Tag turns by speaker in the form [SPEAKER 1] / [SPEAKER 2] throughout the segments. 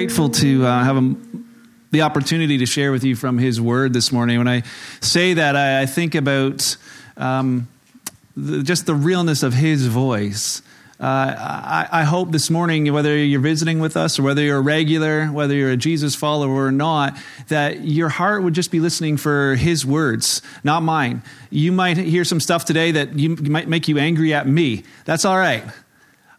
[SPEAKER 1] grateful to uh, have a, the opportunity to share with you from His Word this morning. When I say that, I, I think about um, the, just the realness of His voice. Uh, I, I, hope this morning, whether you're visiting with us or whether you're a regular, whether you're a Jesus follower or not, that your heart would just be listening for His words, not mine. You might hear some stuff today that you, might make you angry at me. That's all right.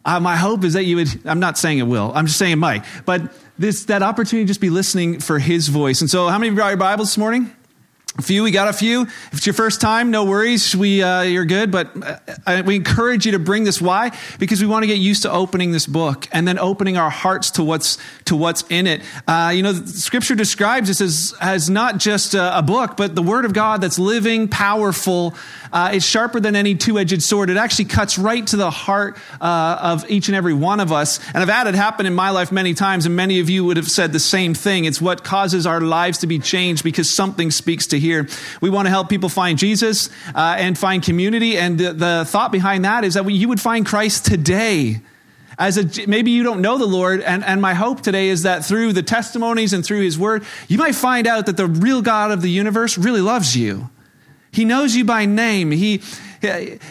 [SPEAKER 1] Uh, my hope is that you would, I'm not saying it will, I'm just saying it might, but this, that opportunity to just be listening for his voice. And so, how many of you brought your Bibles this morning? A few, we got a few. If it's your first time, no worries. We, uh, you're good. But uh, we encourage you to bring this. Why? Because we want to get used to opening this book and then opening our hearts to what's to what's in it. Uh, you know, Scripture describes this as as not just a, a, book, but the Word of God that's living, powerful. Uh, it's sharper than any two-edged sword. It actually cuts right to the heart uh, of each and every one of us. And I've had it happen in my life many times, and many of you would have said the same thing. It's what causes our lives to be changed because something speaks to here. We want to help people find Jesus uh, and find community. And the, the, thought behind that is that we, you would find Christ today. As a, maybe you don't know the Lord, and, and my hope today is that through the testimonies and through His Word, you might find out that the real God of the universe really loves you. He knows you by name. He,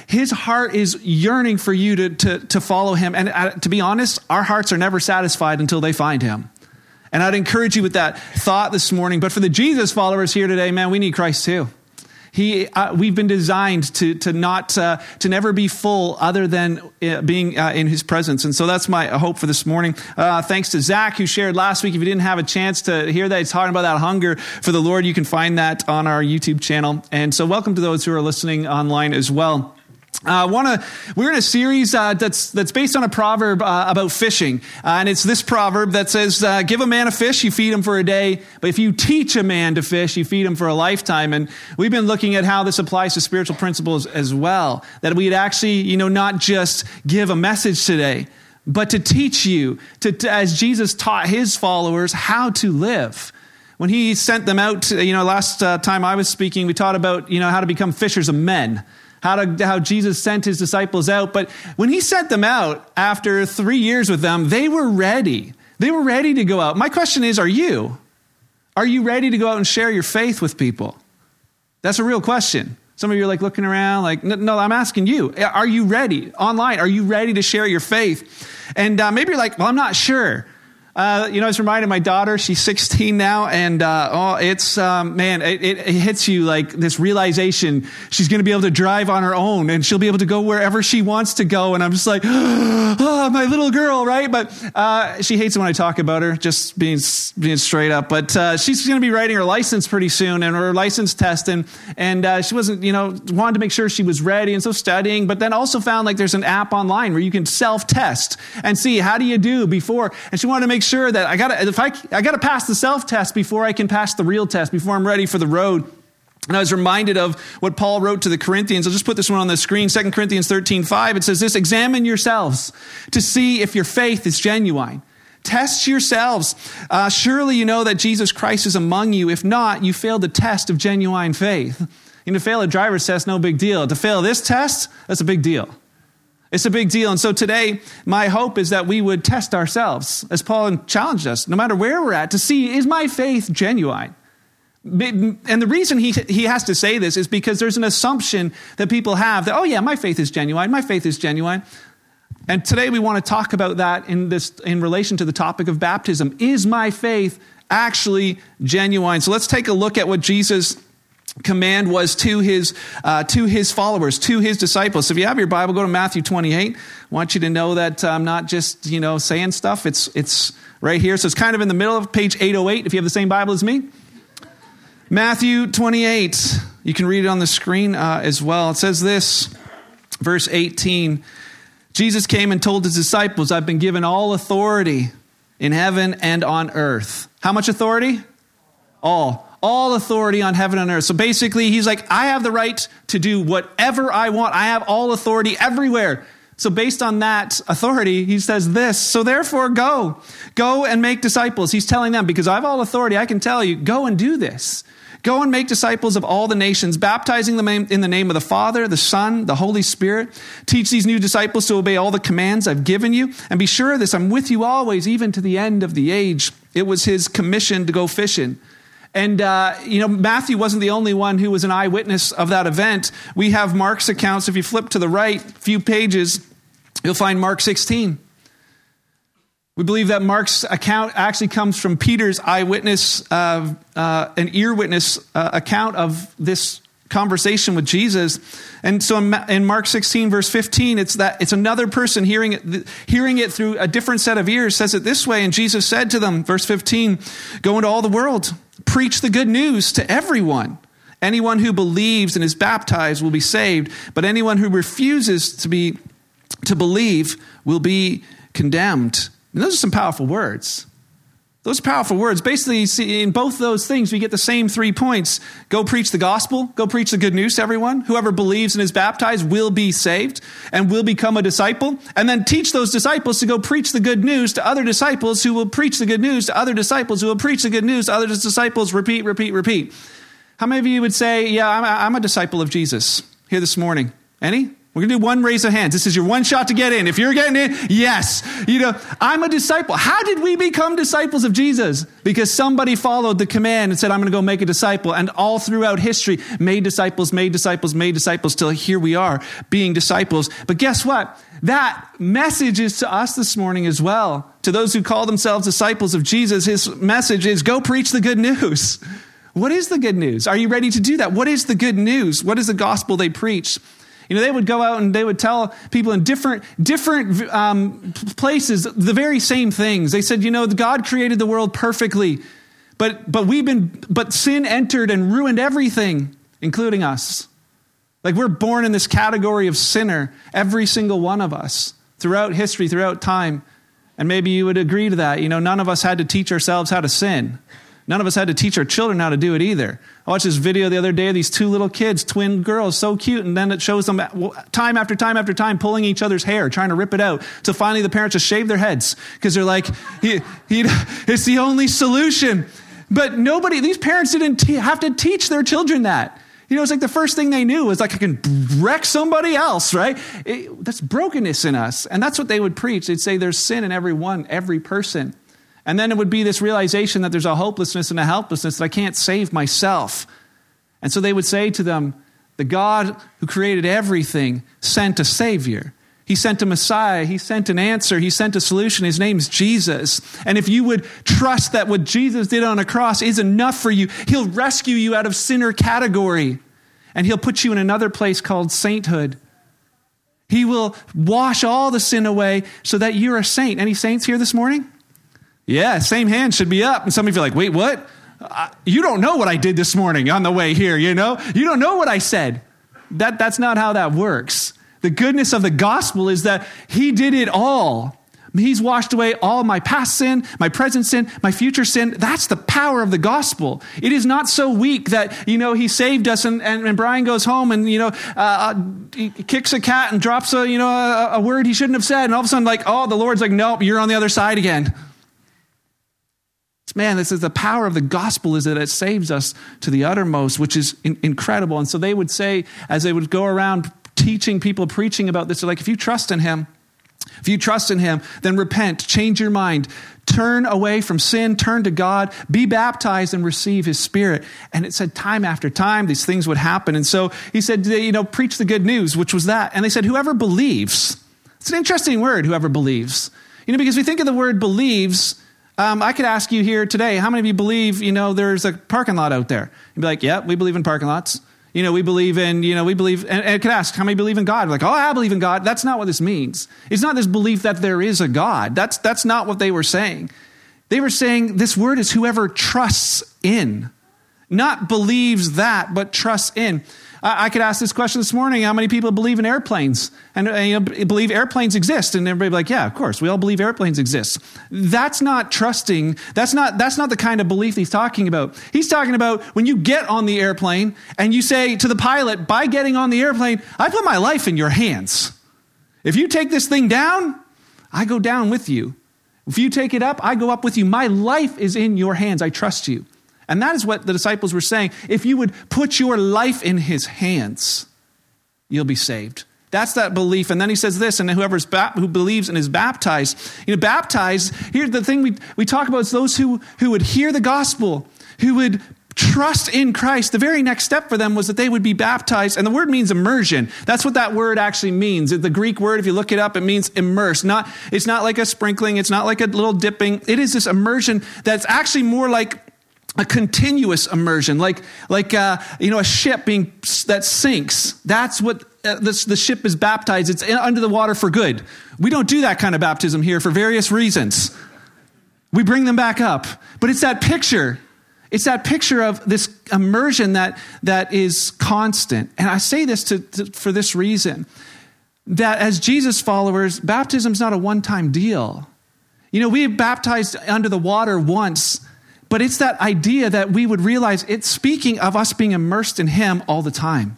[SPEAKER 1] his heart is yearning for you to, to, to follow him. And uh, to be honest, our hearts are never satisfied until they find him. And I'd encourage you with that thought this morning. But for the Jesus followers here today, man, we need Christ too. He, uh, we've been designed to, to not, uh, to never be full other than uh, being uh, in his presence. And so that's my hope for this morning. Uh, thanks to Zach who shared last week. If you didn't have a chance to hear that, he's talking about that hunger for the Lord. You can find that on our YouTube channel. And so welcome to those who are listening online as well. Uh, wanna, we're in a series uh, that's, that's based on a proverb uh, about fishing. Uh, and it's this proverb that says, uh, Give a man a fish, you feed him for a day. But if you teach a man to fish, you feed him for a lifetime. And we've been looking at how this applies to spiritual principles as well. That we'd actually, you know, not just give a message today, but to teach you, to, to as Jesus taught his followers, how to live when he sent them out, you know, last uh, time I was speaking, we taught about, you know, how to become fishers of men how, to, how Jesus sent his disciples out. But when he sent them out after three years with them, they were ready. They were ready to go out. My question is are you? Are you ready to go out and share your faith with people? That's a real question. Some of you are like looking around, like, no, no I'm asking you. Are you ready? Online, are you ready to share your faith? And uh, maybe you're like, well, I'm not sure. Uh, you know, I was reminded my daughter, she's 16 now, and uh, oh, it's, um, man, it, it, hits you like this realization she's going to be able to drive on her own and she'll be able to go wherever she wants to go. And I'm just like, oh, my little girl, right? But uh, she hates it when I talk about her, just being, being straight up. But uh, she's going to be writing her license pretty soon and her license test. And, and uh, she wasn't, you know, wanted to make sure she was ready. And so studying, but then also found like there's an app online where you can self test and see how do you do before. And she wanted to make make sure that I gotta if I I got to pass the self test before I can pass the real test before I'm ready for the road. And I was reminded of what Paul wrote to the Corinthians. I'll just put this one on the screen. 2 Corinthians 13, 5. It says this, examine yourselves to see if your faith is genuine. Test yourselves. Uh, surely you know that Jesus Christ is among you. If not, you failed the test of genuine faith. Know, to fail a driver's test, no big deal. To fail this test, that's a big deal. It's a big deal. And so today, my hope is that we would test ourselves, as Paul challenged us, no matter where we're at, to see is my faith genuine? And the reason he, he has to say this is because there's an assumption that people have that, oh, yeah, my faith is genuine. My faith is genuine. And today we want to talk about that in, this, in relation to the topic of baptism. Is my faith actually genuine? So let's take a look at what Jesus command was to his uh, to his followers to his disciples. So if you have your bible go to matthew 28 i want you to know that i'm not just you know saying stuff. It's it's right here. So it's kind of in the middle of page 808 if you have the same bible as me. Matthew 28 you can read it on the screen uh, as well. It says this verse 18 jesus came and told his disciples i've been given all authority in heaven and on earth. How much authority? All all authority on heaven and earth. So basically, he's like, I have the right to do whatever I want. I have all authority everywhere. So, based on that authority, he says this. So, therefore, go. Go and make disciples. He's telling them, because I have all authority, I can tell you, go and do this. Go and make disciples of all the nations, baptizing them in the name of the Father, the Son, the Holy Spirit. Teach these new disciples to obey all the commands I've given you. And be sure of this I'm with you always, even to the end of the age. It was his commission to go fishing. And, uh, you know, Matthew wasn't the only one who was an eyewitness of that event. We have Mark's accounts. If you flip to the right, few pages, you'll find Mark 16. We believe that Mark's account actually comes from Peter's eyewitness, uh, uh, an ear witness uh, account of this conversation with Jesus. And so in Mark 16, verse 15, it's that it's another person hearing it, hearing it through a different set of ears, says it this way. And Jesus said to them, verse 15, Go into all the world, preach the good news to everyone. Anyone who believes and is baptized will be saved, but anyone who refuses to be to believe will be condemned. And those are some powerful words. Those powerful words. Basically, see, in both those things, we get the same three points. Go preach the gospel. Go preach the good news to everyone. Whoever believes and is baptized will be saved and will become a disciple. And then teach those disciples to go preach the good news to other disciples who will preach the good news to other disciples who will preach the good news to other disciples. Repeat, repeat, repeat. How many of you would say, Yeah, I'm a, I'm a disciple of Jesus here this morning? Any? We're going to do one raise of hands. This is your one shot to get in. If you're getting in, yes. You know, I'm a disciple. How did we become disciples of Jesus? Because somebody followed the command and said, I'm going to go make a disciple. And all throughout history, made disciples, made disciples, made disciples, till here we are being disciples. But guess what? That message is to us this morning as well. To those who call themselves disciples of Jesus, his message is go preach the good news. What is the good news? Are you ready to do that? What is the good news? What is the gospel they preach? You know, they would go out and they would tell people in different, different um, places the very same things. They said, you know, God created the world perfectly, but, but we've been, but sin entered and ruined everything, including us. Like we're born in this category of sinner, every single one of us, throughout history, throughout time. And maybe you would agree to that. You know, none of us had to teach ourselves how to sin. None of us had to teach our children how to do it either. I watched this video the other day of these two little kids, twin girls, so cute, and then it shows them time after time after time pulling each other's hair, trying to rip it out. So finally the parents just shave their heads because they're like, he, he, it's the only solution. But nobody, these parents didn't have to teach their children that. You know, it's like the first thing they knew was like, I can wreck somebody else, right? It, that's brokenness in us. And that's what they would preach. They'd say there's sin in every one, every person. And then it would be this realization that there's a hopelessness and a helplessness that I can't save myself. And so they would say to them, The God who created everything sent a Savior. He sent a Messiah. He sent an answer. He sent a solution. His name's Jesus. And if you would trust that what Jesus did on a cross is enough for you, He'll rescue you out of sinner category. And He'll put you in another place called sainthood. He will wash all the sin away so that you're a saint. Any saints here this morning? Yeah, same hand should be up. And some of you are like, wait, what? you don't know what I did this morning on the way here, you know? You don't know what I said. That, that's not how that works. The goodness of the gospel is that He did it all. He's washed away all my past sin, my present sin, my future sin. That's the power of the gospel. It is not so weak that, you know, he saved us and, and, and Brian goes home and, you know, uh, uh he kicks a cat and drops a, you know, a, a word he shouldn't have said. And all of a sudden, like, oh, the Lord's like, nope, you're on the other side again. Man, this is the power of the gospel is that it saves us to the uttermost, which is in- incredible. And so they would say, as they would go around teaching people, preaching about this, they're like, if you trust in him, if you trust in him, then repent, change your mind, turn away from sin, turn to God, be baptized and receive his spirit. And it said time after time these things would happen. And so he said, you know, preach the good news, which was that. And they said, whoever believes, it's an interesting word, whoever believes. You know, because we think of the word believes, um, I could ask you here today, how many of you believe, you know, there's a parking lot out there? You'd be like, yeah, we believe in parking lots. You know, we believe in, you know, we believe, and, and I could ask, how many believe in God? Like, oh, I believe in God. That's not what this means. It's not this belief that there is a God. That's, that's not what they were saying. They were saying this word is whoever trusts in, not believes that, but trusts in. I, could ask this question this morning how many people believe in airplanes and uh, you know, believe airplanes exist? And everybody like, yeah, of course, we all believe airplanes exist. That's not trusting. That's not, that's not the kind of belief he's talking about. He's talking about when you get on the airplane and you say to the pilot, by getting on the airplane, I put my life in your hands. If you take this thing down, I go down with you. If you take it up, I go up with you. My life is in your hands. I trust you. And that is what the disciples were saying. If you would put your life in his hands, you'll be saved. That's that belief. And then he says this, and whoever ba- who believes and is baptized. You know, baptized, here's the thing we, we talk about is those who, who would hear the gospel, who would trust in Christ. The very next step for them was that they would be baptized. And the word means immersion. That's what that word actually means. The Greek word, if you look it up, it means immerse. Not, it's not like a sprinkling. It's not like a little dipping. It is this immersion that's actually more like a continuous immersion, like like uh, you know a ship being that sinks. That's what uh, the ship is baptized. It's in, under the water for good. We don't do that kind of baptism here for various reasons. We bring them back up, but it's that picture. It's that picture of this immersion that that is constant. And I say this to, to for this reason that as Jesus followers, baptism is not a one time deal. You know, we baptized under the water once but it's that idea that we would realize it's speaking of us being immersed in Him all the time.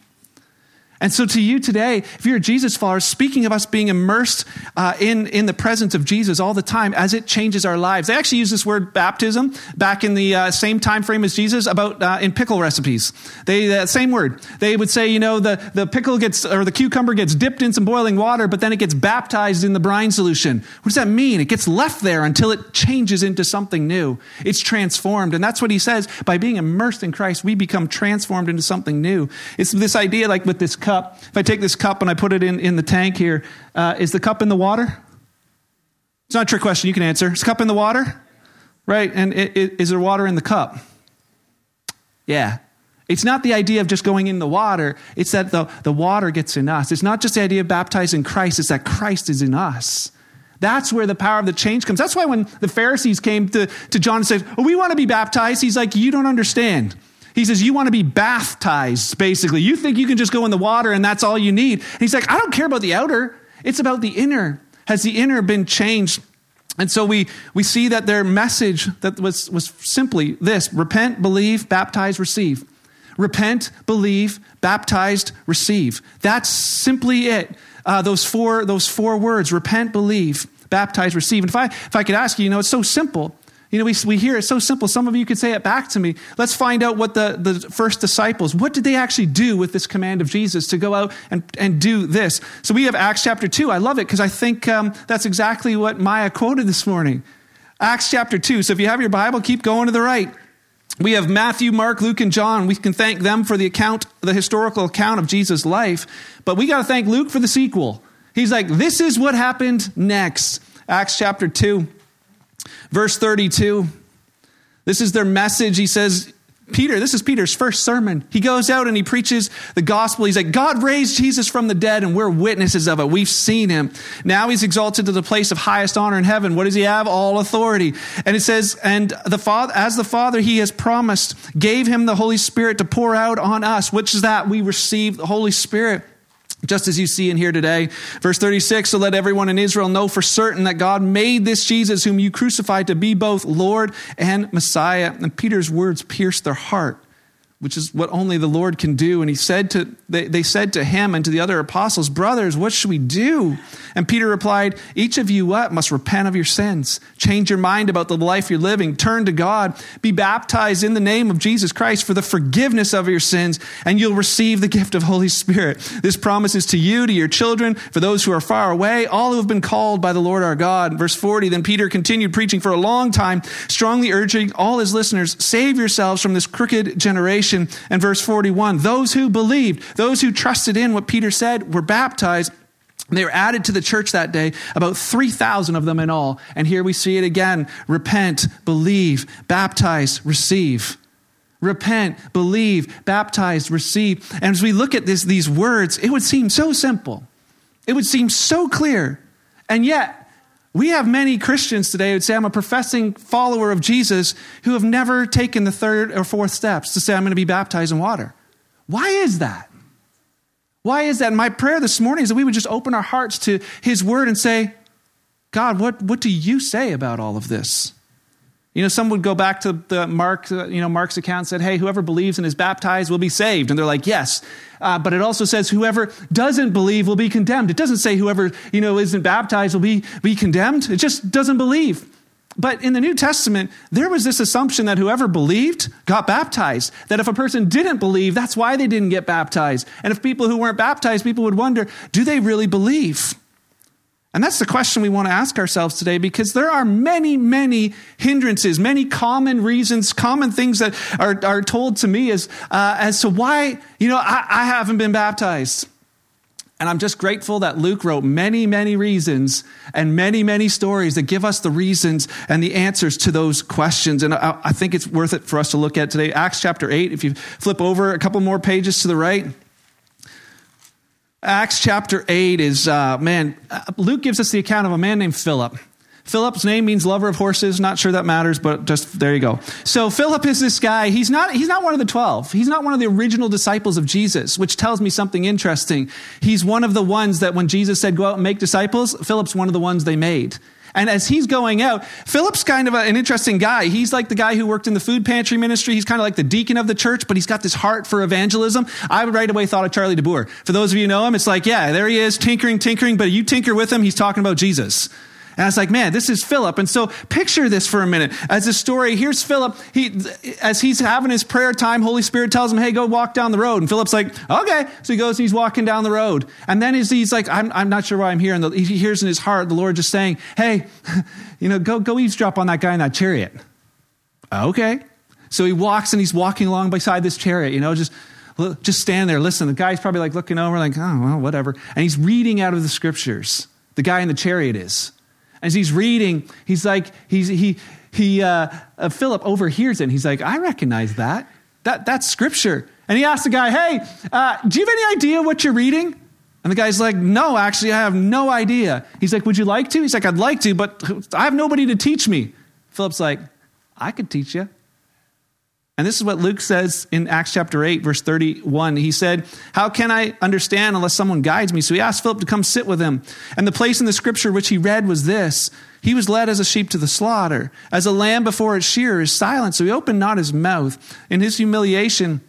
[SPEAKER 1] And so, to you today, if you're a Jesus follower, speaking of us being immersed uh, in, in the presence of Jesus all the time as it changes our lives. They actually use this word baptism back in the uh, same time frame as Jesus about uh, in pickle recipes. They uh, same word. They would say, you know, the, the pickle gets or the cucumber gets dipped in some boiling water, but then it gets baptized in the brine solution. What does that mean? It gets left there until it changes into something new. It's transformed, and that's what he says. By being immersed in Christ, we become transformed into something new. It's this idea, like with this cup cup, if I take this cup and I put it in, in the tank here, uh, is the cup in the water? It's not a trick question. You can answer. Is cup in the water? Right? And it, it, is there water in the cup? Yeah. It's not the idea of just going in the water, it's that the, the water gets in us. It's not just the idea of baptizing Christ, it's that Christ is in us. That's where the power of the change comes. That's why when the Pharisees came to, to John and said, oh, We want to be baptized, he's like, You don't understand. He says, You want to be baptized, basically. You think you can just go in the water and that's all you need. And he's like, I don't care about the outer, it's about the inner. Has the inner been changed? And so we, we see that their message that was, was simply this repent, believe, baptize, receive. Repent, believe, baptized, receive. That's simply it. Uh, those, four, those four words repent, believe, baptize, receive. And if I, if I could ask you, you know, it's so simple. You know, we, we hear it's so simple. Some of you could say it back to me. Let's find out what the, the first disciples, what did they actually do with this command of Jesus to go out and, and do this? So we have Acts chapter 2. I love it because I think um, that's exactly what Maya quoted this morning. Acts chapter 2. So if you have your Bible, keep going to the right. We have Matthew, Mark, Luke, and John. We can thank them for the account, the historical account of Jesus' life, but we got to thank Luke for the sequel. He's like, this is what happened next. Acts chapter 2. Verse 32, this is their message. He says, Peter, this is Peter's first sermon. He goes out and he preaches the gospel. He's like, God raised Jesus from the dead, and we're witnesses of it. We've seen him. Now he's exalted to the place of highest honor in heaven. What does he have? All authority. And it says, and the Father, as the Father he has promised, gave him the Holy Spirit to pour out on us, which is that we receive the Holy Spirit just as you see in here today. Verse 36 So let everyone in Israel know for certain that God made this Jesus, whom you crucified, to be both Lord and Messiah. And Peter's words pierced their heart which is what only the Lord can do. And he said to, they, they said to him and to the other apostles, Brothers, what should we do? And Peter replied, Each of you what? Must repent of your sins, change your mind about the life you're living, turn to God, be baptized in the name of Jesus Christ for the forgiveness of your sins, and you'll receive the gift of Holy Spirit. This promise is to you, to your children, for those who are far away, all who have been called by the Lord our God. Verse 40, then Peter continued preaching for a long time, strongly urging all his listeners, Save yourselves from this crooked generation and verse 41 those who believed, those who trusted in what Peter said, were baptized. They were added to the church that day, about 3,000 of them in all. And here we see it again repent, believe, baptize, receive. Repent, believe, baptize, receive. And as we look at this, these words, it would seem so simple. It would seem so clear. And yet, we have many Christians today who would say, I'm a professing follower of Jesus who have never taken the third or fourth steps to say, I'm going to be baptized in water. Why is that? Why is that? My prayer this morning is that we would just open our hearts to His Word and say, God, what, what do you say about all of this? You know, some would go back to the Mark, uh, you know, Mark's account and said, hey, whoever believes and is baptized will be saved. And they're like, yes. Uh, but it also says whoever doesn't believe will be condemned. It doesn't say whoever, you know, isn't baptized will be, be condemned. It just doesn't believe. But in the New Testament, there was this assumption that whoever believed got baptized. That if a person didn't believe, that's why they didn't get baptized. And if people who weren't baptized, people would wonder, do they really believe? And that's the question we want to ask ourselves today because there are many, many hindrances, many common reasons, common things that are, are told to me as, uh, as to why, you know, I, I haven't been baptized. And I'm just grateful that Luke wrote many, many reasons and many, many stories that give us the reasons and the answers to those questions. And I, I, think it's worth it for us to look at today. Acts chapter 8, if you flip over a couple more pages to the right. Acts chapter 8 is, uh, man, Luke gives us the account of a man named Philip. Philip's name means lover of horses. Not sure that matters, but just there you go. So Philip is this guy. He's not, he's not one of the 12. He's not one of the original disciples of Jesus, which tells me something interesting. He's one of the ones that when Jesus said, go out and make disciples, Philip's one of the ones they made. And as he's going out, Philip's kind of a, an interesting guy. He's like the guy who worked in the food pantry ministry. He's kind of like the deacon of the church, but he's got this heart for evangelism. I right away thought of Charlie DeBoer. For those of you know him, it's like, yeah, there he is, tinkering, tinkering, but you tinker with him, he's talking about Jesus. And I was like, man, this is Philip. And so picture this for a minute. As a story, here's Philip. He, as he's having his prayer time, Holy Spirit tells him, hey, go walk down the road. And Philip's like, okay. So he goes and he's walking down the road. And then he's, he's like, I'm, I'm not sure why I'm here. And the, he hears in his heart the Lord just saying, hey, you know, go, go eavesdrop on that guy in that chariot. Okay. So he walks and he's walking along beside this chariot, you know, just, just stand there, listen. The guy's probably like looking over, like, oh, well, whatever. And he's reading out of the scriptures. The guy in the chariot is. As he's reading, he's like, he's, he, he, uh, uh, Philip overhears it and he's like, I recognize that. that that's scripture. And he asks the guy, hey, uh, do you have any idea what you're reading? And the guy's like, no, actually, I have no idea. He's like, would you like to? He's like, I'd like to, but I have nobody to teach me. Philip's like, I could teach you. And this is what Luke says in Acts chapter 8, verse 31. He said, How can I understand unless someone guides me? So he asked Philip to come sit with him. And the place in the scripture which he read was this He was led as a sheep to the slaughter, as a lamb before its shearer is silent. So he opened not his mouth. In his humiliation,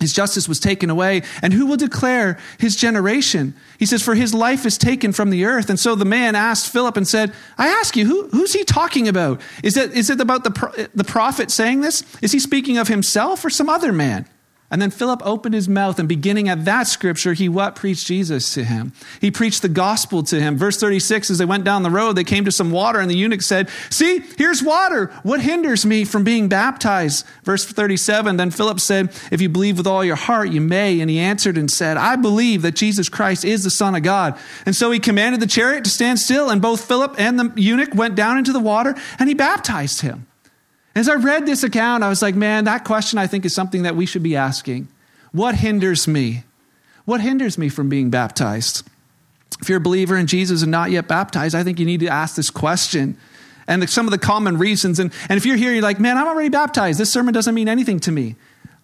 [SPEAKER 1] his justice was taken away. And who will declare his generation? He says, For his life is taken from the earth. And so the man asked Philip and said, I ask you, who, who's he talking about? Is it, is it about the, the prophet saying this? Is he speaking of himself or some other man? And then Philip opened his mouth, and beginning at that scripture, he what? Preached Jesus to him. He preached the gospel to him. Verse 36, as they went down the road, they came to some water, and the eunuch said, See, here's water. What hinders me from being baptized? Verse 37, then Philip said, If you believe with all your heart, you may. And he answered and said, I believe that Jesus Christ is the Son of God. And so he commanded the chariot to stand still, and both Philip and the eunuch went down into the water, and he baptized him. As I read this account, I was like, man, that question I think is something that we should be asking. What hinders me? What hinders me from being baptized? If you're a believer in Jesus and not yet baptized, I think you need to ask this question and the, some of the common reasons. And, and if you're here, you're like, man, I'm already baptized. This sermon doesn't mean anything to me.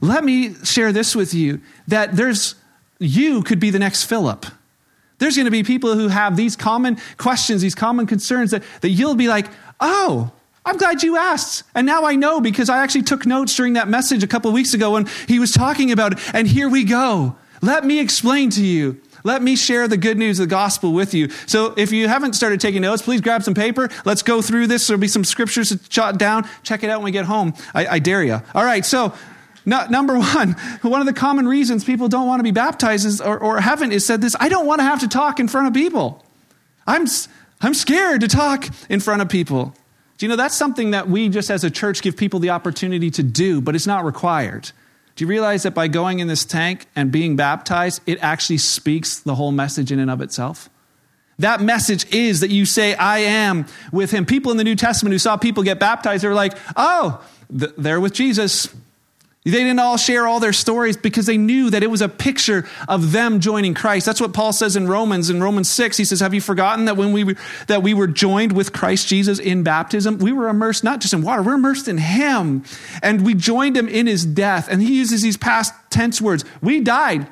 [SPEAKER 1] Let me share this with you that there's, you could be the next Philip. There's going to be people who have these common questions, these common concerns that, that you'll be like, oh, I'm glad you asked. And now I know because I actually took notes during that message a couple weeks ago when he was talking about it. And here we go. Let me explain to you. Let me share the good news of the gospel with you. So if you haven't started taking notes, please grab some paper. Let's go through this. There'll be some scriptures to jot down. Check it out when we get home. I, I dare you. All right. So no, number one, one of the common reasons people don't want to be baptized is, or, or haven't is said this, I don't want to have to talk in front of people. I'm, I'm scared to talk in front of people. You know that's something that we just as a church give people the opportunity to do, but it's not required? Do you realize that by going in this tank and being baptized, it actually speaks the whole message in and of itself? That message is that you say, I am with him. People in the New Testament who saw people get baptized, they were like, oh, they're with Jesus. They didn't all share all their stories because they knew that it was a picture of them joining Christ. That's what Paul says in Romans. In Romans 6, he says, Have you forgotten that when we, that we were joined with Christ Jesus in baptism, we were immersed not just in water, we're immersed in him. And we joined him in his death. And he uses these past tense words. We died.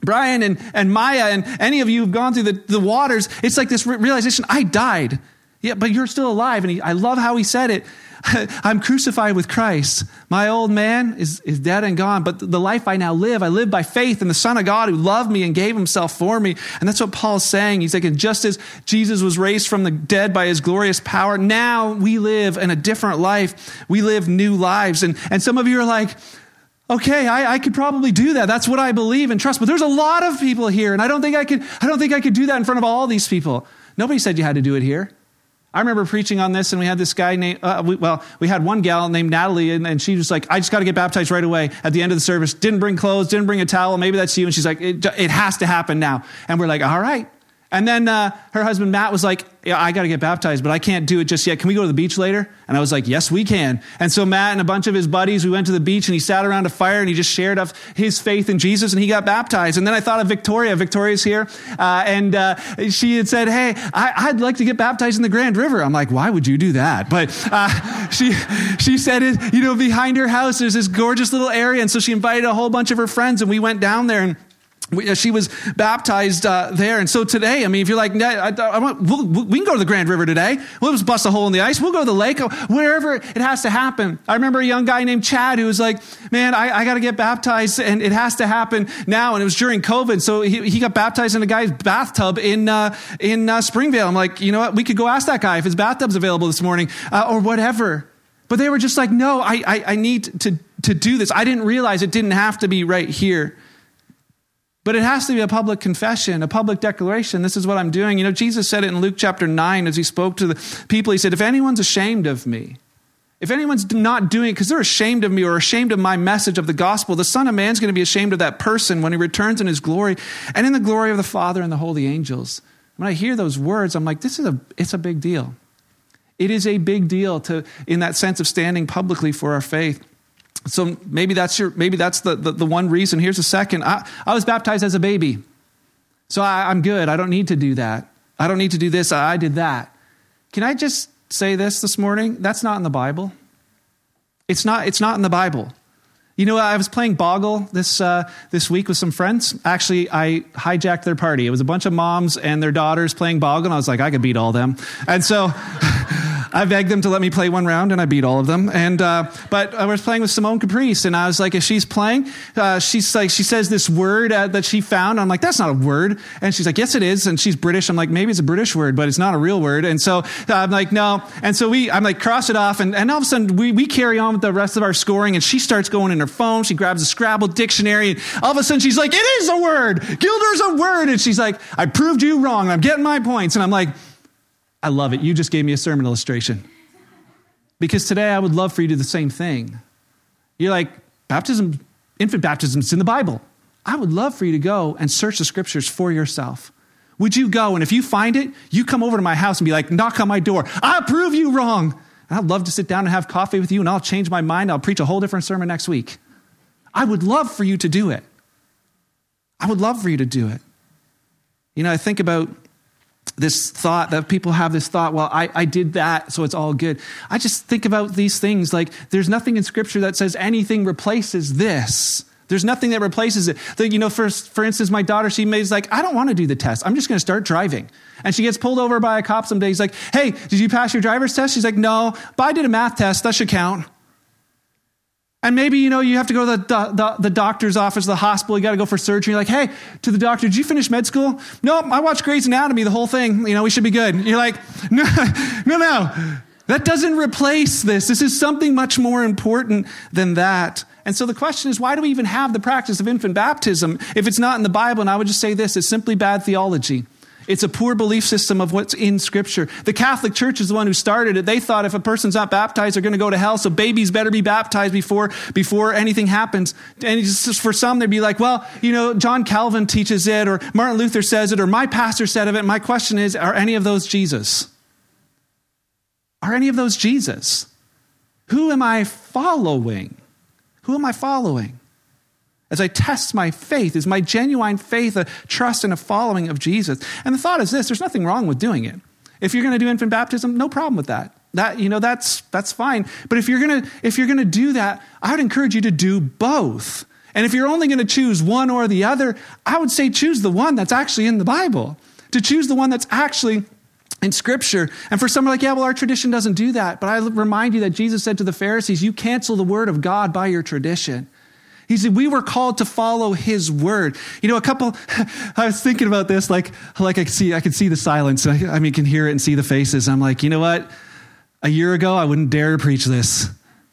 [SPEAKER 1] Brian and, and Maya and any of you who've gone through the, the waters, it's like this realization I died. Yeah, but you're still alive. And he, I love how he said it. I'm crucified with Christ. My old man is, is dead and gone, but the life I now live, I live by faith in the Son of God who loved me and gave himself for me. And that's what Paul's saying. He's like, just as Jesus was raised from the dead by his glorious power, now we live in a different life. We live new lives. And, and some of you are like, okay, I, I could probably do that. That's what I believe and trust. But there's a lot of people here, and I don't think I could, I don't think I could do that in front of all these people. Nobody said you had to do it here. I remember preaching on this, and we had this guy named, uh, we, well, we had one gal named Natalie, and, and she was like, I just got to get baptized right away at the end of the service. Didn't bring clothes, didn't bring a towel. Maybe that's you. And she's like, it, it has to happen now. And we're like, all right. And then uh, her husband Matt was like, yeah, I got to get baptized, but I can't do it just yet. Can we go to the beach later? And I was like, Yes, we can. And so Matt and a bunch of his buddies, we went to the beach and he sat around a fire and he just shared of his faith in Jesus and he got baptized. And then I thought of Victoria. Victoria's here. Uh, and uh, she had said, Hey, I, would like to get baptized in the Grand River. I'm like, Why would you do that? But uh, she, she said, You know, behind her house, there's this gorgeous little area. And so she invited a whole bunch of her friends and we went down there and she was baptized uh, there. And so today, I mean, if you're like, I, I want, we'll, we can go to the Grand River today. We'll just bust a hole in the ice. We'll go to the lake, wherever it has to happen. I remember a young guy named Chad who was like, man, I, I got to get baptized and it has to happen now. And it was during COVID. So he, he got baptized in a guy's bathtub in, uh, in uh, Springvale. I'm like, you know what? We could go ask that guy if his bathtub's available this morning uh, or whatever. But they were just like, no, I, I, I need to, to do this. I didn't realize it didn't have to be right here. But it has to be a public confession, a public declaration. This is what I'm doing. You know, Jesus said it in Luke chapter 9 as he spoke to the people. He said, If anyone's ashamed of me, if anyone's not doing it because they're ashamed of me or ashamed of my message of the gospel, the Son of Man's going to be ashamed of that person when he returns in his glory and in the glory of the Father and the holy angels. When I hear those words, I'm like, this is a, it's a big deal. It is a big deal to, in that sense of standing publicly for our faith. So maybe that's your maybe that's the, the, the one reason. Here's a second. I, I was baptized as a baby. So I, I'm good. I don't need to do that. I don't need to do this. I, I did that. Can I just say this this morning? That's not in the Bible. It's not, it's not in the Bible. You know, I was playing Boggle this, uh, this week with some friends. Actually, I hijacked their party. It was a bunch of moms and their daughters playing Boggle, and I was like, I could beat all them. And so I begged them to let me play one round, and I beat all of them. And uh, but I was playing with Simone Caprice, and I was like, as she's playing, uh, she's like, she says this word uh, that she found. I'm like, that's not a word. And she's like, yes, it is. And she's British. I'm like, maybe it's a British word, but it's not a real word. And so uh, I'm like, no. And so we, I'm like, cross it off, and, and all of a sudden we we carry on with the rest of our scoring, and she starts going in her phone. She grabs a Scrabble dictionary, and all of a sudden she's like, it is a word. Gilder's a word, and she's like, I proved you wrong. I'm getting my points, and I'm like. I love it. You just gave me a sermon illustration. Because today I would love for you to do the same thing. You're like, baptism, infant baptism, it's in the Bible. I would love for you to go and search the scriptures for yourself. Would you go? And if you find it, you come over to my house and be like, knock on my door. I'll prove you wrong. I'd love to sit down and have coffee with you, and I'll change my mind. I'll preach a whole different sermon next week. I would love for you to do it. I would love for you to do it. You know, I think about this thought that people have this thought, well, I, I did that, so it's all good. I just think about these things like there's nothing in Scripture that says anything replaces this. There's nothing that replaces it. The, you know, for, for instance, my daughter, she is like, I don't want to do the test. I'm just going to start driving. And she gets pulled over by a cop someday. He's like, hey, did you pass your driver's test? She's like, no, but I did a math test. That should count. And maybe, you know, you have to go to the, the, the doctor's office, the hospital, you got to go for surgery. You're like, hey, to the doctor, did you finish med school? No, I watched Grey's Anatomy, the whole thing. You know, we should be good. You're like, no, no, no. That doesn't replace this. This is something much more important than that. And so the question is, why do we even have the practice of infant baptism if it's not in the Bible? And I would just say this it's simply bad theology. It's a poor belief system of what's in Scripture. The Catholic Church is the one who started it. They thought if a person's not baptized, they're going to go to hell, so babies better be baptized before, before anything happens. And for some, they'd be like, well, you know, John Calvin teaches it, or Martin Luther says it, or my pastor said of it. My question is, are any of those Jesus? Are any of those Jesus? Who am I following? Who am I following? As I test my faith, is my genuine faith a trust and a following of Jesus? And the thought is this there's nothing wrong with doing it. If you're going to do infant baptism, no problem with that. That, you know, that's, that's fine. But if you're going to, if you're going to do that, I would encourage you to do both. And if you're only going to choose one or the other, I would say choose the one that's actually in the Bible. To choose the one that's actually in scripture. And for some are like, yeah, well, our tradition doesn't do that. But I remind you that Jesus said to the Pharisees, you cancel the word of God by your tradition. He said, we were called to follow his word. You know, a couple, I was thinking about this, like, like I could see, I could see the silence. I, I mean, can hear it and see the faces. I'm like, you know what? A year ago, I wouldn't dare to preach this.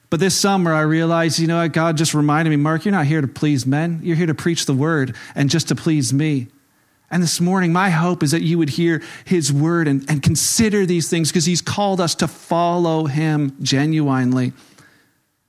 [SPEAKER 1] But this summer, I realized, you know what? God just reminded me, Mark, you're not here to please men. You're here to preach the word and just to please me. And this morning, my hope is that you would hear his word and, and consider these things because he's called us to follow him genuinely.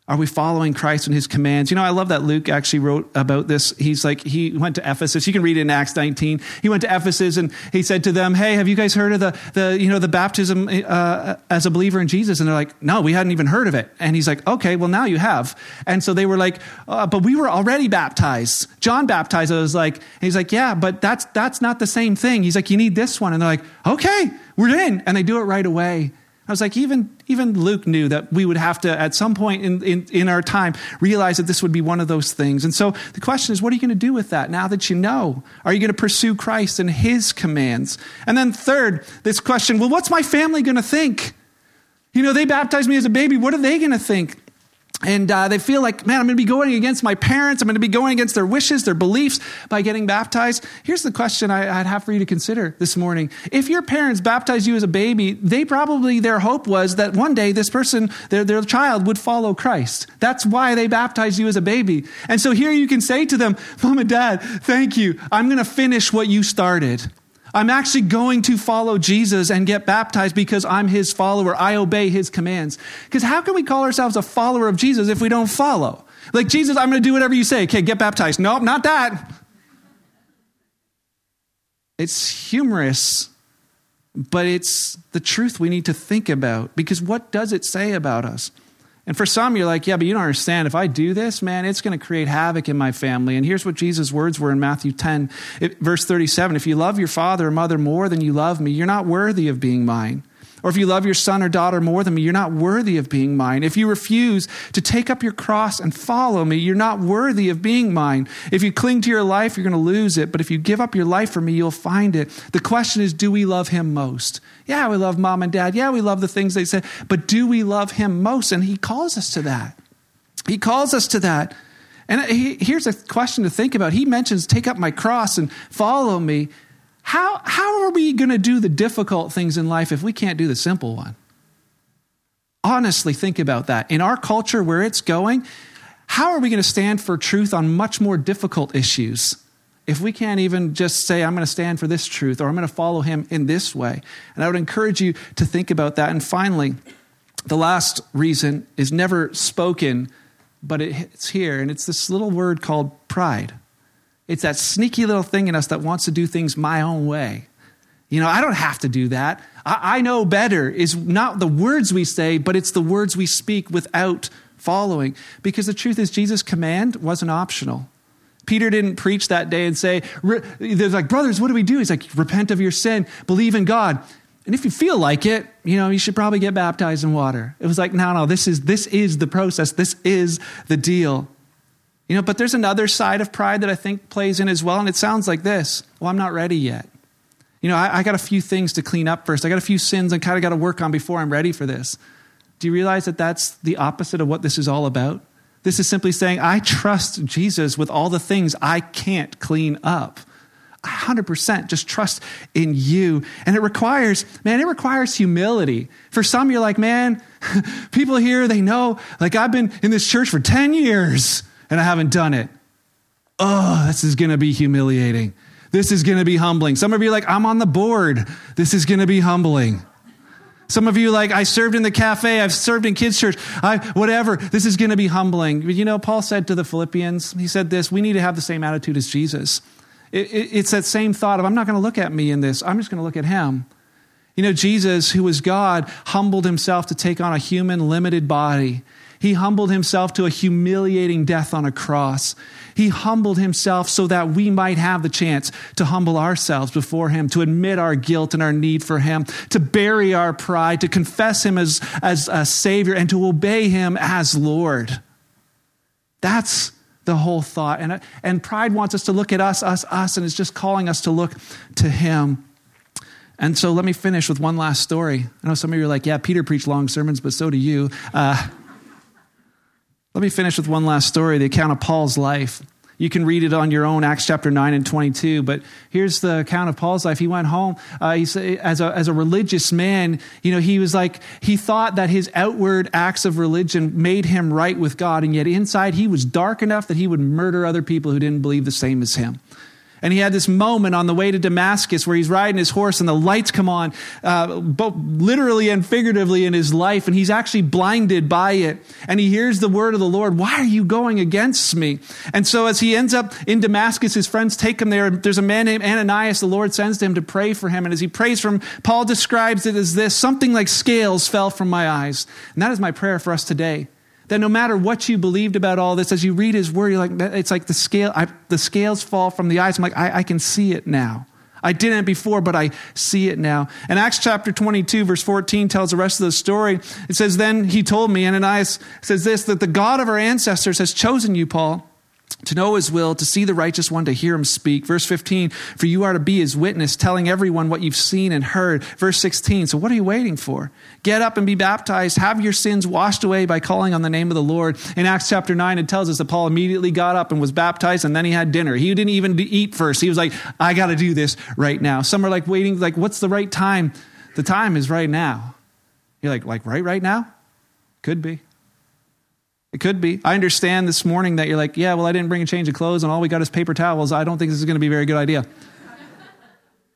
[SPEAKER 1] Are we following Christ and his commands? You know, I love that Luke actually wrote about this. He's like, he went to Ephesus. You can read it in Acts 19. He went to Ephesus and he said to them, Hey, have you guys heard of the, the you know, the baptism uh, as a believer in Jesus? And they're like, No, we hadn't even heard of it. And he's like, Okay, well, now you have. And so they were like, uh, But we were already baptized. John baptized us. Like, he's like, Yeah, but that's, that's not the same thing. He's like, You need this one. And they're like, Okay, we're in. And they do it right away. I was like, even, even Luke knew that we would have to, at some point in, in, in, our time, realize that this would be one of those things. And so the question is, what are you going to do with that now that you know? Are you going to pursue Christ and his commands? And then, third, this question well, what's my family going to think? You know, they baptized me as a baby. What are they going to think? And uh, they feel like, man, I'm going to be going against my parents. I'm going to be going against their wishes, their beliefs by getting baptized. Here's the question I, would have for you to consider this morning. If your parents baptized you as a baby, they probably, their hope was that one day this person, their, their child, would follow Christ. That's why they baptized you as a baby. And so here you can say to them, Mom and Dad, thank you. I'm going to finish what you started. I'm actually going to follow Jesus and get baptized because I'm his follower. I obey his commands. Because how can we call ourselves a follower of Jesus if we don't follow? Like, Jesus, I'm going to do whatever you say. Okay, get baptized. Nope, not that. It's humorous, but it's the truth we need to think about because what does it say about us? And for some, you're like, yeah, but you don't understand. If I do this, man, it's going to create havoc in my family. And here's what Jesus' words were in Matthew 10, verse 37 If you love your father or mother more than you love me, you're not worthy of being mine. Or if you love your son or daughter more than me, you're not worthy of being mine. If you refuse to take up your cross and follow me, you're not worthy of being mine. If you cling to your life, you're going to lose it. But if you give up your life for me, you'll find it. The question is, do we love him most? Yeah, we love mom and dad. Yeah, we love the things they say. But do we love him most? And he calls us to that. He calls us to that. And here's a question to think about. He mentions, take up my cross and follow me. How, how are we going to do the difficult things in life if we can't do the simple one? Honestly, think about that. In our culture where it's going, how are we going to stand for truth on much more difficult issues if we can't even just say, I'm going to stand for this truth or I'm going to follow him in this way? And I would encourage you to think about that. And finally, the last reason is never spoken, but it's here, and it's this little word called pride. It's that sneaky little thing in us that wants to do things my own way. You know, I don't have to do that. I, I, know better is not the words we say, but it's the words we speak without following. Because the truth is, Jesus' command wasn't optional. Peter didn't preach that day and say, there's like, brothers, what do we do? He's like, repent of your sin, believe in God. And if you feel like it, you know, you should probably get baptized in water. It was like, no, no, this is, this is the process. This is the deal. You know, but there's another side of pride that I think plays in as well, and it sounds like this Well, I'm not ready yet. You know, I, I got a few things to clean up first. I got a few sins I kind of got to work on before I'm ready for this. Do you realize that that's the opposite of what this is all about? This is simply saying, I trust Jesus with all the things I can't clean up. 100% just trust in you. And it requires, man, it requires humility. For some, you're like, man, people here, they know, like, I've been in this church for 10 years and I haven't done it. Oh, this is going to be humiliating. This is going to be humbling. Some of you like, I'm on the board. This is going to be humbling. Some of you like, I served in the cafe. I've served in kids' church. I, whatever. This is going to be humbling. But you know, Paul said to the Philippians, he said this, we need to have the same attitude as Jesus. It, it, it's that same thought of, I'm not going to look at me in this. I'm just going to look at him. You know, Jesus, who was God, humbled himself to take on a human, limited body he humbled himself to a humiliating death on a cross. He humbled himself so that we might have the chance to humble ourselves before him, to admit our guilt and our need for him, to bury our pride, to confess him as, as a savior, and to obey him as Lord. That's the whole thought. And, and pride wants us to look at us, us, us, and it's just calling us to look to him. And so let me finish with one last story. I know some of you are like, yeah, Peter preached long sermons, but so do you. Uh, let me finish with one last story the account of Paul's life. You can read it on your own, Acts chapter 9 and 22. But here's the account of Paul's life. He went home uh, as, a, as a religious man. You know, he was like, he thought that his outward acts of religion made him right with God. And yet inside, he was dark enough that he would murder other people who didn't believe the same as him. And he had this moment on the way to Damascus where he's riding his horse and the lights come on, uh, both literally and figuratively in his life. And he's actually blinded by it. And he hears the word of the Lord, Why are you going against me? And so as he ends up in Damascus, his friends take him there. There's a man named Ananias. The Lord sends him to pray for him. And as he prays for him, Paul describes it as this something like scales fell from my eyes. And that is my prayer for us today that no matter what you believed about all this, as you read his word, you're like, it's like the scale, I, the scales fall from the eyes. I'm like, I, I can see it now. I didn't before, but I see it now. And Acts chapter 22, verse 14 tells the rest of the story. It says, Then he told me, Ananias says this, that the God of our ancestors has chosen you, Paul to know his will, to see the righteous one, to hear him speak. Verse 15, for you are to be his witness, telling everyone what you've seen and heard. Verse 16, so what are you waiting for? Get up and be baptized. Have your sins washed away by calling on the name of the Lord. In Acts chapter 9, it tells us that Paul immediately got up and was baptized, and then he had dinner. He didn't even eat first. He was like, I got to do this right now. Some are like waiting, like, what's the right time? The time is right now. You're like, like, right, right now? Could be. It could be. I understand this morning that you're like, yeah, well, I didn't bring a change of clothes and all we got is paper towels. I don't think this is going to be a very good idea.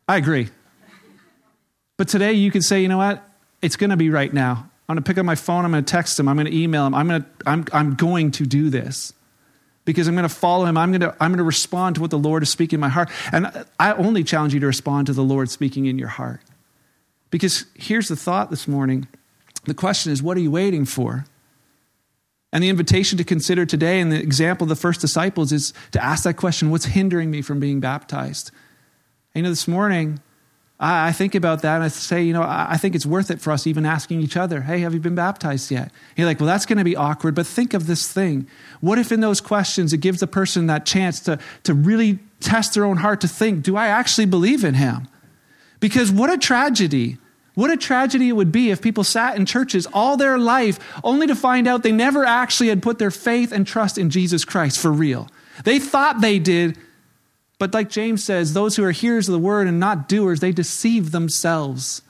[SPEAKER 1] I agree. But today you could say, you know what? It's going to be right now. I'm going to pick up my phone. I'm going to text him. I'm going to email him. I'm going to, I'm, I'm going to do this because I'm going to follow him. I'm going to, I'm going to respond to what the Lord is speaking in my heart. And I only challenge you to respond to the Lord speaking in your heart. Because here's the thought this morning. The question is, what are you waiting for? And the invitation to consider today, and the example of the first disciples, is to ask that question what's hindering me from being baptized? And, you know, this morning, I, I, think about that and I say, you know, I, I, think it's worth it for us even asking each other, hey, have you been baptized yet? you're like, well, that's going to be awkward, but think of this thing. What if in those questions it gives the person that chance to, to really test their own heart to think, do I actually believe in him? Because what a tragedy what a tragedy it would be if people sat in churches all their life only to find out they never actually had put their faith and trust in Jesus Christ for real. They thought they did, but like James says, those who are hearers of the word and not doers, they deceive themselves.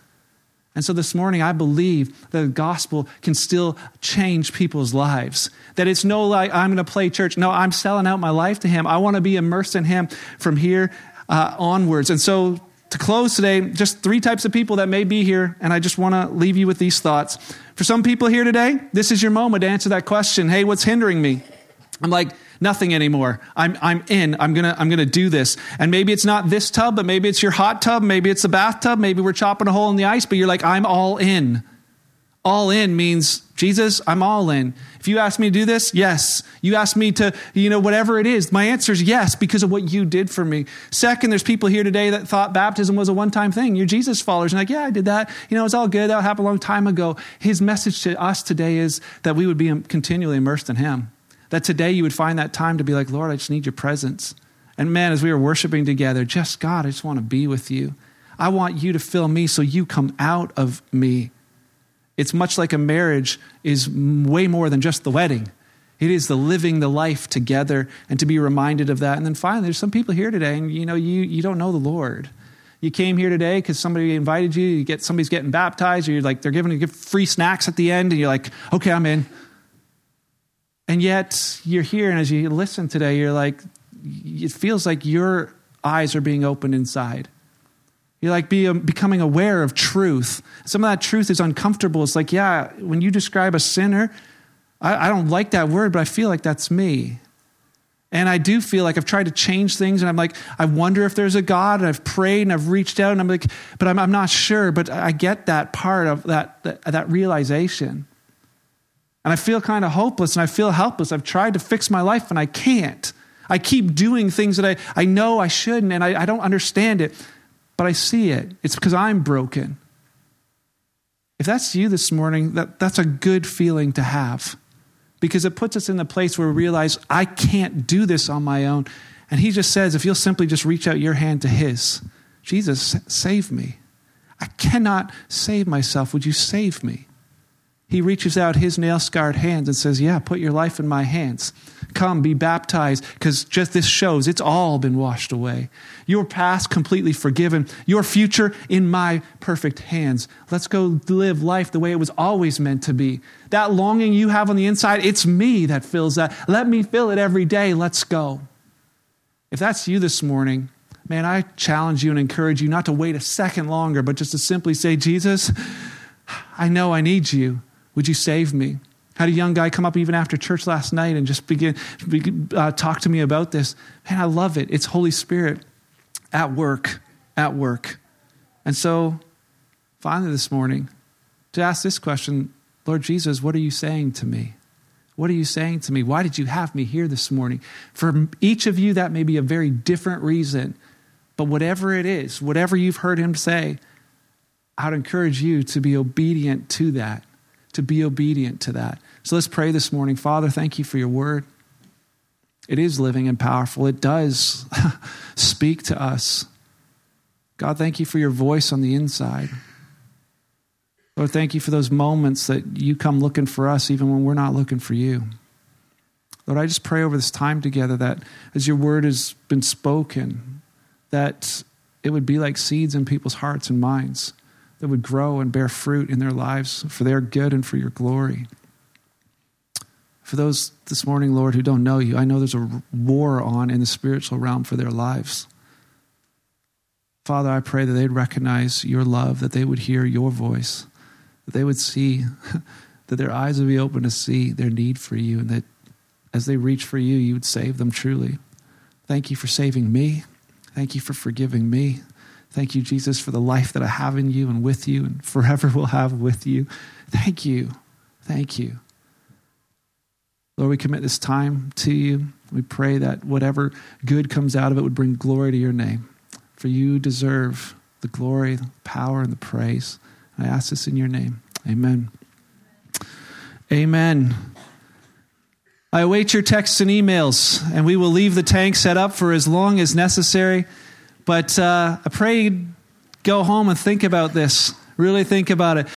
[SPEAKER 1] And so this morning, I believe that the gospel can still change people's lives. That it's no like, I'm going to play church. No, I'm selling out my life to Him. I want to be immersed in Him from here uh, onwards. And so to close today, just three types of people that may be here, and I just want to leave you with these thoughts. For some people here today, this is your moment to answer that question hey, what's hindering me? I'm like, nothing anymore. I'm, I'm in. I'm going to I'm gonna do this. And maybe it's not this tub, but maybe it's your hot tub. Maybe it's the bathtub. Maybe we're chopping a hole in the ice, but you're like, I'm all in. All in means, Jesus, I'm all in. If you ask me to do this, yes. You ask me to, you know, whatever it is, my answer is yes because of what you did for me. Second, there's people here today that thought baptism was a one time thing. You're Jesus followers. And like, yeah, I did that. You know, it's all good. That happened a long time ago. His message to us today is that we would be continually immersed in Him. That today you would find that time to be like, Lord, I just need your presence. And man, as we were worshiping together, just God, I just want to be with you. I want you to fill me so you come out of me. It's much like a marriage is way more than just the wedding. It is the living the life together and to be reminded of that. And then finally, there's some people here today, and you know, you, you don't know the Lord. You came here today because somebody invited you, you get somebody's getting baptized, or you're like, they're giving you free snacks at the end, and you're like, okay, I'm in. And yet you're here, and as you listen today, you're like, it feels like your eyes are being opened inside. You're like be, um, becoming aware of truth. Some of that truth is uncomfortable. It's like, yeah, when you describe a sinner, I, I don't like that word, but I feel like that's me. And I do feel like I've tried to change things, and I'm like, I wonder if there's a God, and I've prayed and I've reached out, and I'm like, but I'm, I'm not sure. But I get that part of that, that, that realization. And I feel kind of hopeless and I feel helpless. I've tried to fix my life and I can't. I keep doing things that I, I know I shouldn't, and I, I don't understand it but I see it. It's because I'm broken. If that's you this morning, that, that's a good feeling to have because it puts us in the place where we realize I can't do this on my own. And he just says, if you'll simply just reach out your hand to his, Jesus, save me. I cannot save myself. Would you save me? He reaches out his nail scarred hands and says, Yeah, put your life in my hands. Come, be baptized, because just this shows it's all been washed away. Your past completely forgiven, your future in my perfect hands. Let's go live life the way it was always meant to be. That longing you have on the inside, it's me that fills that. Let me fill it every day. Let's go. If that's you this morning, man, I challenge you and encourage you not to wait a second longer, but just to simply say, Jesus, I know I need you. Would you save me? Had a young guy come up even after church last night and just begin, uh, talk to me about this. Man, I love it. It's Holy Spirit at work, at work. And so, finally, this morning, to ask this question Lord Jesus, what are you saying to me? What are you saying to me? Why did you have me here this morning? For each of you, that may be a very different reason. But whatever it is, whatever you've heard him say, I'd encourage you to be obedient to that to be obedient to that. So let's pray this morning. Father, thank you for your word. It is living and powerful, it does speak to us. God, thank you for your voice on the inside. Lord, thank you for those moments that you come looking for us even when we're not looking for you. Lord, I just pray over this time together that as your word has been spoken, that it would be like seeds in people's hearts and minds that would grow and bear fruit in their lives for their good and for your glory. For those this morning, Lord, who don't know you, I know there's a war on in the spiritual realm for their lives. Father, I pray that they'd recognize your love, that they would hear your voice, that they would see, that their eyes would be open to see their need for you, and that as they reach for you, you would save them truly. Thank you for saving me. Thank you for forgiving me. Thank you, Jesus, for the life that I have in you and with you and forever will have with you. Thank you. Thank you. Lord, we commit this time to you. We pray that whatever good comes out of it would bring glory to your name. For you deserve the glory, the power, and the praise. I ask this in your name. Amen. Amen. I await your texts and emails, and we will leave the tank set up for as long as necessary. But uh, I pray you go home and think about this. Really think about it.